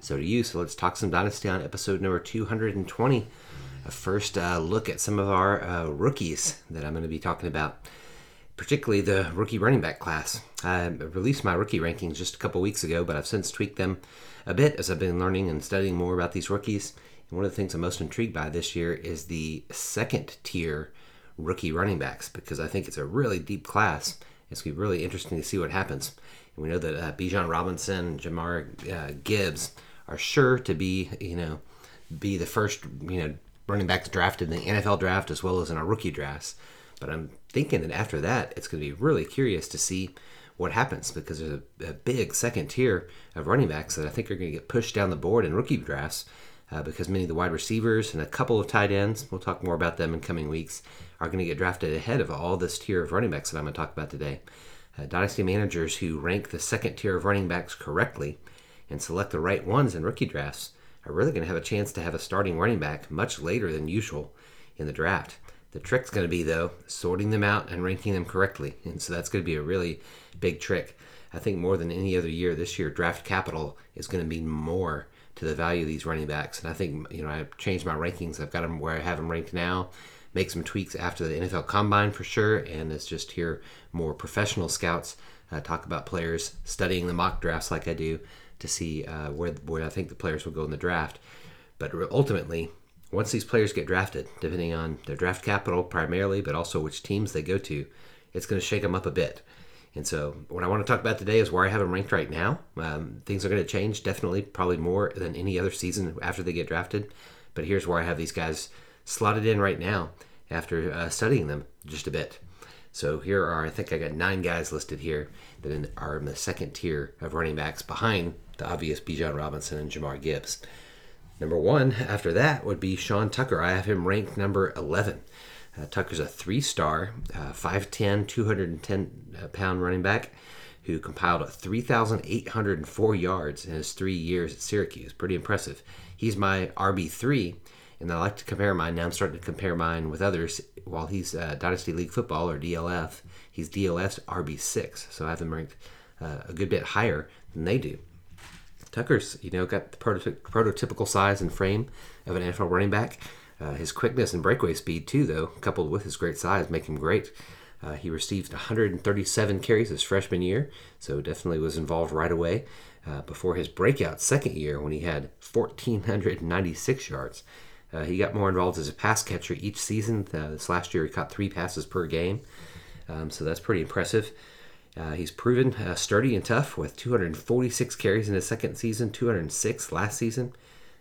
So do you. So let's talk some Dynasty on episode number 220. A first uh, look at some of our uh, rookies that I'm going to be talking about, particularly the rookie running back class. I released my rookie rankings just a couple weeks ago, but I've since tweaked them a bit as I've been learning and studying more about these rookies. And one of the things I'm most intrigued by this year is the second tier rookie running backs because I think it's a really deep class. It's going to be really interesting to see what happens. And we know that uh, Bijan Robinson, Jahmyr uh, Gibbs are sure to be, you know, be the first, you know, running backs drafted in the NFL draft as well as in our rookie drafts. But I'm thinking that after that, it's going to be really curious to see what happens because there's a, a big second tier of running backs that I think are going to get pushed down the board in rookie drafts uh, because many of the wide receivers and a couple of tight ends, we'll talk more about them in coming weeks, are going to get drafted ahead of all this tier of running backs that I'm going to talk about today. Uh, dynasty managers who rank the second tier of running backs correctly and select the right ones in rookie drafts are really going to have a chance to have a starting running back much later than usual in the draft. The trick's going to be, though, sorting them out and ranking them correctly. And so that's going to be a really big trick. I think more than any other year this year, draft capital is going to mean more to the value of these running backs. And I think, you know, I've changed my rankings. I've got them where I have them ranked now. Make some tweaks after the NFL Combine for sure. And it's just hear more professional scouts uh, talk about players, studying the mock drafts like I do to see uh, where, where I think the players will go in the draft. But ultimately, once these players get drafted, depending on their draft capital primarily, but also which teams they go to, it's going to shake them up a bit. And so, what I want to talk about today is where I have them ranked right now. Um, things are going to change, definitely, probably more than any other season after they get drafted. But here's where I have these guys slotted in right now after uh, studying them just a bit. So here are, I think I got nine guys listed here that are in the second tier of running backs behind the obvious Bijan Robinson and Jahmyr Gibbs. Number one after that would be Sean Tucker. I have him ranked number 11. Uh, Tucker's a three star, uh, 5'10, 210 pound running back who compiled 3,804 yards in his three years at Syracuse. Pretty impressive. He's my RB3, and I like to compare mine. Now I'm starting to compare mine with others. While he's uh, Dynasty League Football or DLF, he's DLF's RB6. So I have him ranked uh, a good bit higher than they do. Tucker's, you know, got the prototypical size and frame of an NFL running back. Uh, his quickness and breakaway speed, too, though, coupled with his great size, make him great. Uh, he received 137 carries his freshman year, so definitely was involved right away. Uh, before his breakout second year, when he had 1,496 yards, uh, he got more involved as a pass catcher each season. Uh, this last year, he caught three passes per game, um, so that's pretty impressive. Uh, he's proven uh, sturdy and tough with 246 carries in his second season, 206 last season.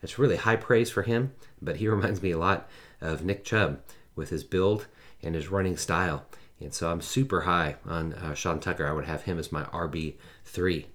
That's really high praise for him, but he reminds me a lot of Nick Chubb with his build and his running style. And so I'm super high on uh, Sean Tucker. I would have him as my RB3.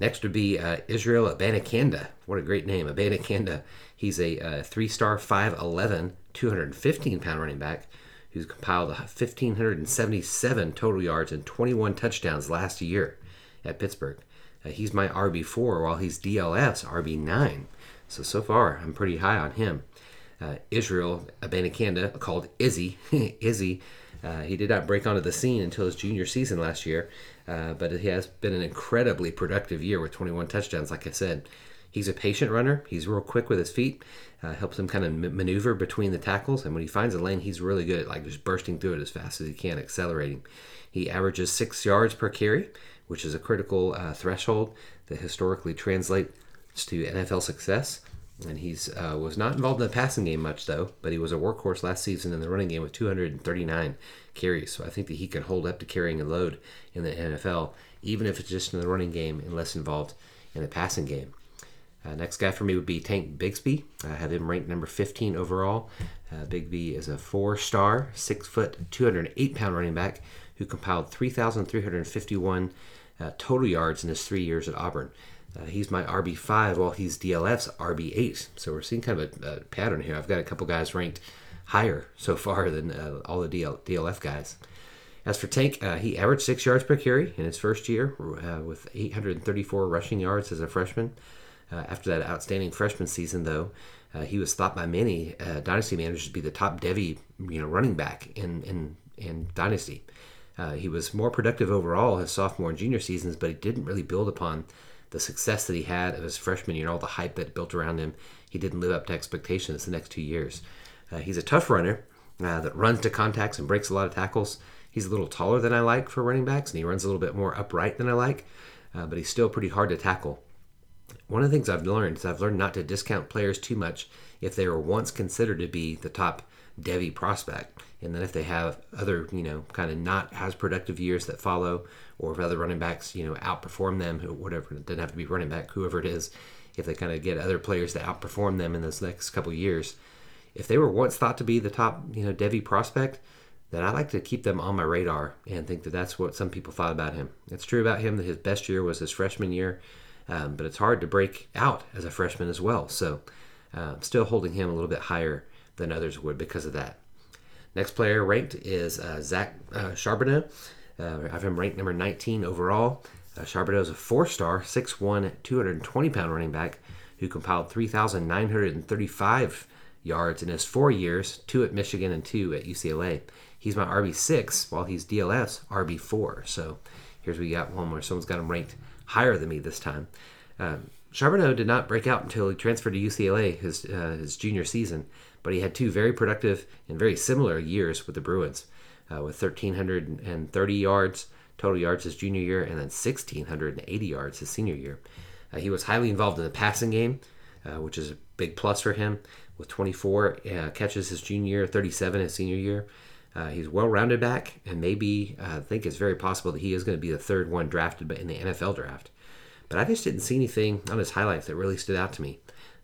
Next would be uh, Israel Abanikanda. What a great name, Abanikanda. He's a uh, three star, 5'11, 215 pound running back who's compiled 1,577 total yards and 21 touchdowns last year at Pittsburgh. Uh, he's my RB4 while he's DLF's RB9. So, so far, I'm pretty high on him. Uh, Israel Abanikanda, called Izzy, Izzy, uh, he did not break onto the scene until his junior season last year, uh, but he has been an incredibly productive year with 21 touchdowns, like I said. He's a patient runner. He's real quick with his feet. Uh, helps him kind of maneuver between the tackles. And when he finds a lane, he's really good at like just bursting through it as fast as he can, accelerating. He averages six yards per carry, which is a critical uh, threshold that historically translates to NFL success. And he's uh, was not involved in the passing game much though, but he was a workhorse last season in the running game with 239 carries. So I think that he can hold up to carrying a load in the NFL, even if it's just in the running game and less involved in the passing game. Uh, next guy for me would be Tank Bigsby. I have him ranked number 15 overall. Uh, Bigsby is a four star, six foot, 208 pound running back who compiled 3,351 uh, total yards in his three years at Auburn. Uh, he's my RB5 while he's DLF's RB8. So we're seeing kind of a, a pattern here. I've got a couple guys ranked higher so far than uh, all the DL, DLF guys. As for Tank, uh, he averaged six yards per carry in his first year uh, with 834 rushing yards as a freshman. Uh, after that outstanding freshman season, though, uh, he was thought by many dynasty managers to be the top Devy, you know, running back in in in dynasty. He was more productive overall his sophomore and junior seasons, but he didn't really build upon the success that he had of his freshman year all the hype that built around him. He didn't live up to expectations the next two years. Uh, he's a tough runner uh, that runs to contacts and breaks a lot of tackles. He's a little taller than I like for running backs, and he runs a little bit more upright than I like, uh, but he's still pretty hard to tackle. One of the things I've learned is I've learned not to discount players too much if they were once considered to be the top Devy prospect. And then if they have other, you know, kind of not as productive years that follow, or if other running backs, you know, outperform them, whatever, it doesn't have to be running back, whoever it is, if they kind of get other players that outperform them in those next couple years, if they were once thought to be the top, you know, Devy prospect, then I like to keep them on my radar and think that that's what some people thought about him. It's true about him that his best year was his freshman year, um, but it's hard to break out as a freshman as well. So, uh, still holding him a little bit higher than others would because of that. Next player ranked is uh, Zach uh, Charbonnet. Uh, I have him ranked number 19 overall. Uh, Charbonnet is a four-star, 6'1", 220-pound running back who compiled 3,935 yards in his four years, two at Michigan and two at UCLA. He's my RB6, while he's DLF's RB4. So here's we got one where someone's got him ranked higher than me this time. Um, Charbonnet did not break out until he transferred to UCLA his uh, his junior season, but he had two very productive and very similar years with the Bruins, uh, with 1,330 yards total yards his junior year and then 1,680 yards his senior year. Uh, he was highly involved in the passing game, uh, which is a big plus for him, with 24 uh, catches his junior year, 37 his senior year. Uh, he's well-rounded back, and maybe I think it's very possible that he is going to be the third one drafted in the NFL draft. But I just didn't see anything on his highlights that really stood out to me.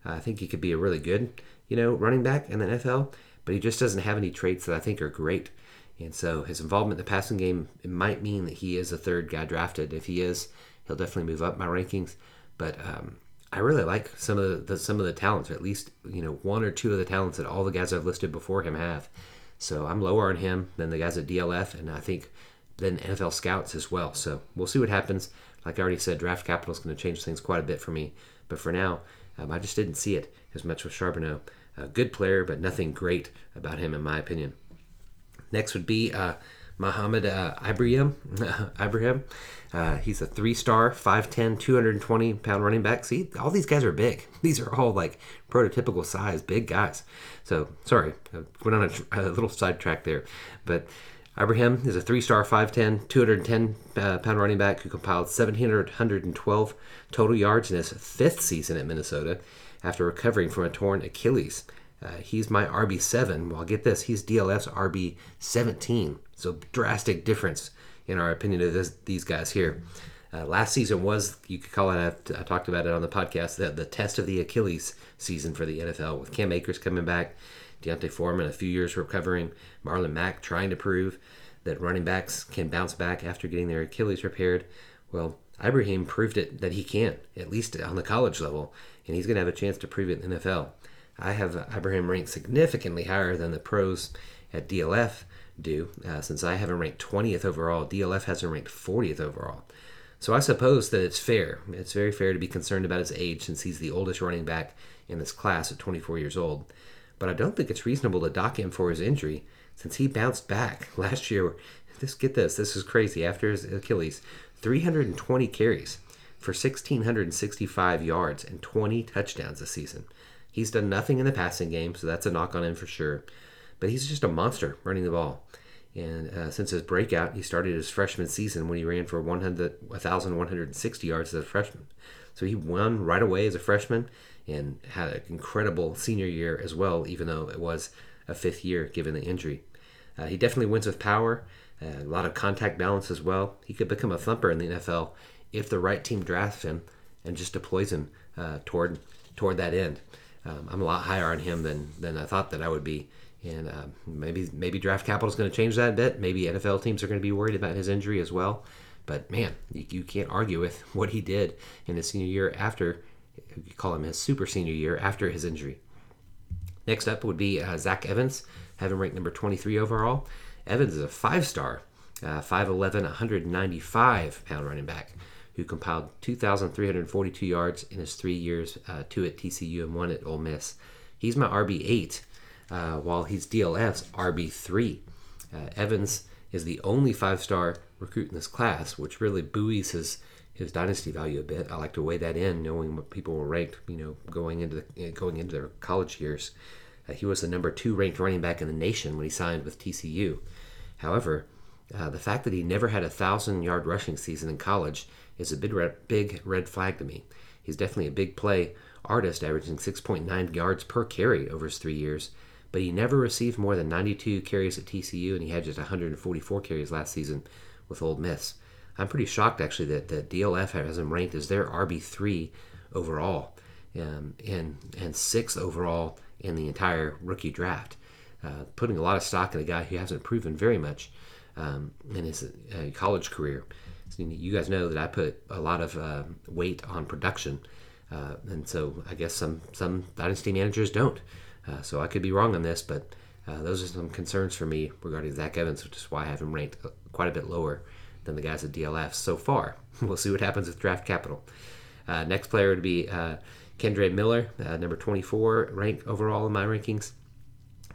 Uh, I think he could be a really good, you know, running back in the NFL, but he just doesn't have any traits that I think are great. And so his involvement in the passing game it might mean that he is a third guy drafted. If he is, he'll definitely move up my rankings. But um, I really like some of the, some of the talents, or at least you know one or two of the talents that all the guys I've listed before him have. So I'm lower on him than the guys at DLF, and I think then NFL scouts as well. So we'll see what happens. Like I already said, draft capital is going to change things quite a bit for me. But for now, um, I just didn't see it as much with Charbonnet. A good player, but nothing great about him, in my opinion. Next would be uh, Mohamed uh, Ibrahim. Ibrahim. Uh, he's a three-star, 5'10", 220 pound running back. See, all these guys are big. These are all like prototypical size, big guys. So sorry, I went on a, a little sidetrack there, but Ibrahim is a three-star, 5'10", 210 uh, running back who compiled 712 total yards in his fifth season at Minnesota after recovering from a torn Achilles. Uh, he's my RB7. Well, get this, he's DLF's RB17. So drastic difference in our opinion of this, these guys here. Uh, last season was, you could call it, I, I talked about it on the podcast, the, the test of the Achilles season for the NFL with Cam Akers coming back, D'Onta Foreman a few years recovering, Marlon Mack trying to prove that running backs can bounce back after getting their Achilles repaired. Well, Ibrahim proved it that he can, at least on the college level, and he's going to have a chance to prove it in the NFL. I have Ibrahim ranked significantly higher than the pros at DLF do, uh, since I haven't ranked 20th overall. DLF has him ranked 40th overall. So I suppose that it's fair. It's very fair to be concerned about his age since he's the oldest running back in this class at 24 years old. But I don't think it's reasonable to dock him for his injury since he bounced back last year. Just get this, this is crazy. After his Achilles, 320 carries for 1,665 yards and 20 touchdowns this season. He's done nothing in the passing game, so that's a knock on him for sure. But he's just a monster running the ball. And uh, since his breakout, he started his freshman season when he ran for 100, 1,160 yards as a freshman. So he won right away as a freshman and had an incredible senior year as well, even though it was a fifth year given the injury. Uh, he definitely wins with power, uh, a lot of contact balance as well. He could become a thumper in the NFL if the right team drafts him and just deploys him uh, toward toward that end. Um, I'm a lot higher on him than than I thought that I would be and uh, maybe maybe draft capital is going to change that a bit. Maybe NFL teams are going to be worried about his injury as well. But man, you, you can't argue with what he did in his senior year after, you call him his super senior year after his injury. Next up would be uh, Zach Evans, having ranked number 23 overall. Evans is a five star, uh, 5'11, 195 pound running back who compiled 2,342 yards in his three years, uh, two at TCU and one at Ole Miss. He's my RB8, uh, while he's DLF's RB3. Uh, Evans is the only five star recruit in this class, which really buoys his his dynasty value a bit. I like to weigh that in, knowing what people were ranked, you know, going into the, going into their college years. Uh, he was the number two ranked running back in the nation when he signed with TCU. However, uh, the fact that he never had a thousand yard rushing season in college is a big red, big red flag to me. He's definitely a big play artist, averaging 6.9 yards per carry over his three years, but he never received more than 92 carries at TCU, and he had just 144 carries last season with Ole Miss. I'm pretty shocked actually that, the DLF has him ranked as their RB3 overall um, and, and sixth overall in the entire rookie draft. Uh, putting a lot of stock in a guy who hasn't proven very much um, in his uh, college career. You guys know that I put a lot of uh, weight on production, uh, and so I guess some some dynasty managers don't. Uh, so I could be wrong on this, but uh, those are some concerns for me regarding Zach Evans, which is why I have him ranked quite a bit lower than the guys at DLF so far. we'll see what happens with draft capital. next player would be Kendre Miller, number 24 ranked overall in my rankings.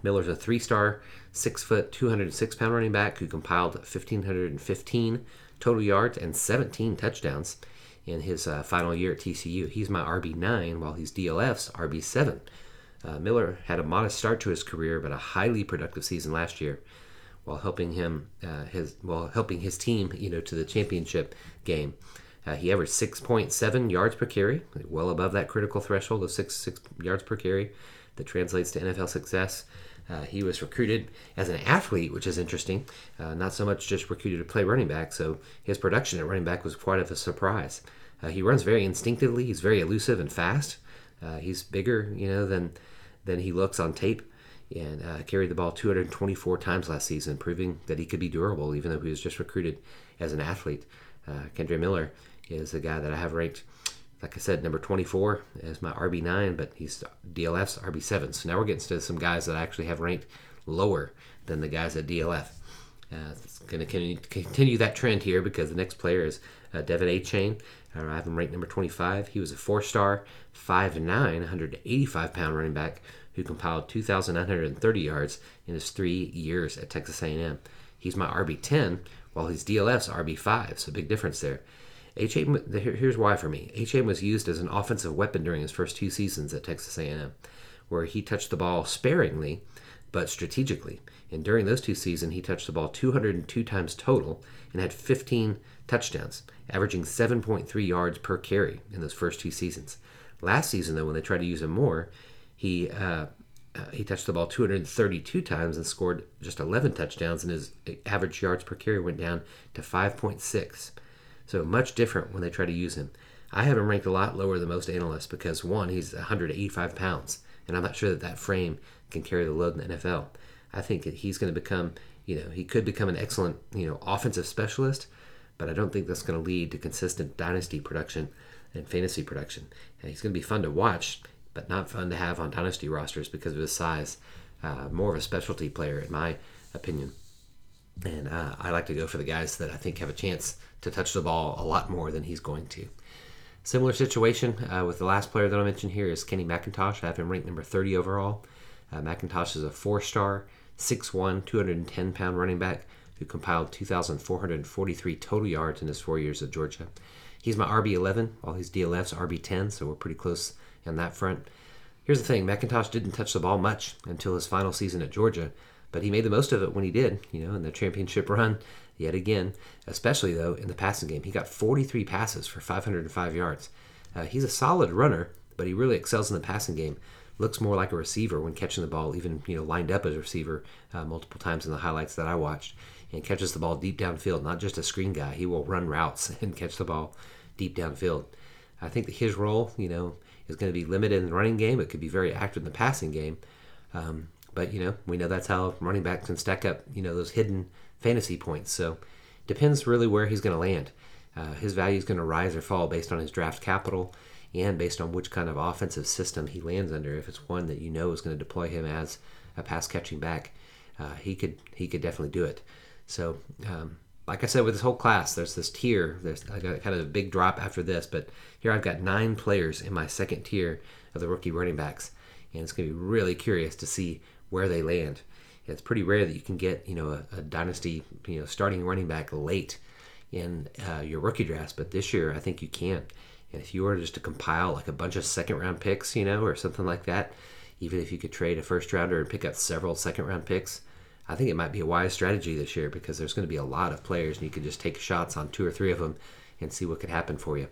Miller's a three star, six foot, 206 pound running back who compiled 1,515 total yards and 17 touchdowns in his uh, final year at TCU. He's my RB9 while he's DLF's RB7. Uh, Miller had a modest start to his career, but a highly productive season last year, while helping him uh, his while helping his team, you know, to the championship game. Uh, he averaged 6.7 yards per carry, well above that critical threshold of six six yards per carry that translates to NFL success. Uh, he was recruited as an athlete, which is interesting, uh, not so much just recruited to play running back. So his production at running back was quite of a surprise. Uh, he runs very instinctively. He's very elusive and fast. Uh, he's bigger, you know, than than he looks on tape, and uh, carried the ball 224 times last season, proving that he could be durable, even though he was just recruited as an athlete. Uh, Kendre Miller is a guy that I have ranked like I said, number 24 is my RB9, but he's DLF's RB7. So now we're getting to some guys that I actually have ranked lower than the guys at DLF. Uh, it's going to continue that trend here because the next player is uh, De'Von Achane. Uh, I have him ranked number 25. He was a four-star, 5'9", 185 pound running back who compiled 2,930 yards in his three years at Texas A&M. He's my RB10, while he's DLF's RB5. So big difference there. Achane, here's why for me. Achane was used as an offensive weapon during his first two seasons at Texas A&M, where he touched the ball sparingly but strategically. And during those two seasons, he touched the ball 202 times total and had 15 touchdowns, averaging 7.3 yards per carry in those first two seasons. Last season, though, when they tried to use him more, he uh, uh, he touched the ball 232 times and scored just 11 touchdowns, and his average yards per carry went down to 5.6. So much different when they try to use him. I have him ranked a lot lower than most analysts because one, he's 185 pounds, and I'm not sure that that frame can carry the load in the NFL. I think he's going to become, you know, he could become an excellent, you know, offensive specialist, but I don't think that's going to lead to consistent dynasty production and fantasy production. And he's going to be fun to watch, but not fun to have on dynasty rosters because of his size. Uh, more of a specialty player, in my opinion. And uh, I like to go for the guys that I think have a chance to touch the ball a lot more than he's going to. Similar situation uh, with the last player that I mentioned here is Kenny McIntosh. I have him ranked number 30 overall. Uh, McIntosh is a four star, 6'1, 210 pound running back who compiled 2,443 total yards in his four years at Georgia. He's my RB11, while he's DLF's RB10, so we're pretty close on that front. Here's the thing McIntosh didn't touch the ball much until his final season at Georgia, but he made the most of it when he did, you know, in the championship run yet again, especially though in the passing game. He got 43 passes for 505 yards. Uh, he's a solid runner, but he really excels in the passing game. Looks more like a receiver when catching the ball, even you know lined up as a receiver uh, multiple times in the highlights that I watched, and catches the ball deep downfield. Not just a screen guy; he will run routes and catch the ball deep downfield. I think that his role, you know, is going to be limited in the running game. It could be very active in the passing game. Um, but you know, we know that's how running backs can stack up, you know, those hidden fantasy points. So depends really where he's going to land. Uh, his value is going to rise or fall based on his draft capital and based on which kind of offensive system he lands under. If it's one that you know is going to deploy him as a pass catching back, uh, he could he could definitely do it. So, um, like I said, with this whole class, there's this tier. There's I got kind of a big drop after this, but here I've got nine players in my second tier of the rookie running backs, and it's going to be really curious to see where they land. It's pretty rare that you can get you know a, a dynasty you know starting running back late in uh, your rookie drafts, but this year I think you can. If you were just to compile like a bunch of second round picks, you know, or something like that, even if you could trade a first rounder and pick up several second round picks, I think it might be a wise strategy this year because there's going to be a lot of players and you could just take shots on two or three of them and see what could happen for you.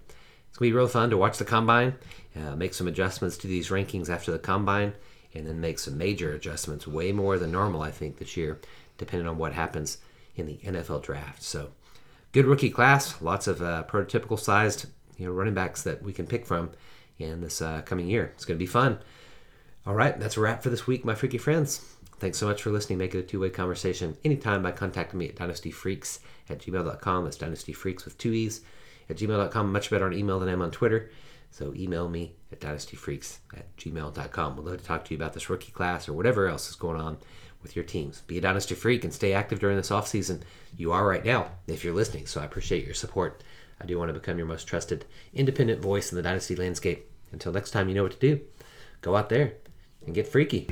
It's going to be real fun to watch the combine, uh, make some adjustments to these rankings after the combine, and then make some major adjustments, way more than normal, I think, this year, depending on what happens in the NFL draft. So, good rookie class, lots of uh, prototypical sized you know running backs that we can pick from in this uh, coming year. It's going to be fun. All right, that's a wrap for this week, my freaky friends. Thanks so much for listening. Make it a two way conversation anytime by contacting me at dynastyfreaks at gmail.com. That's dynastyfreaks with two E's at gmail.com. Much better on email than I am on Twitter. So email me at dynastyfreaks at gmail.com. We'd love to talk to you about this rookie class or whatever else is going on with your teams. Be a Dynasty Freak and stay active during this off season. You are right now if you're listening, so I appreciate your support. I do want to become your most trusted independent voice in the Dynasty landscape. Until next time, you know what to do. Go out there and get freaky.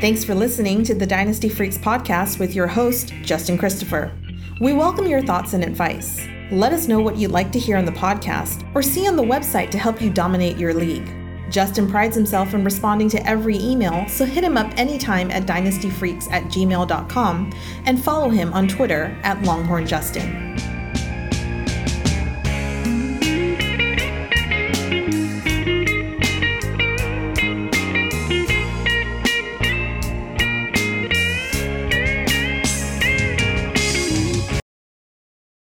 Thanks for listening to the Dynasty Freaks podcast with your host, Justin Christopher. We welcome your thoughts and advice. Let us know what you'd like to hear on the podcast or see on the website to help you dominate your league. Justin prides himself in responding to every email, so hit him up anytime at dynastyfreaks at gmail.com and follow him on Twitter at LonghornJustin.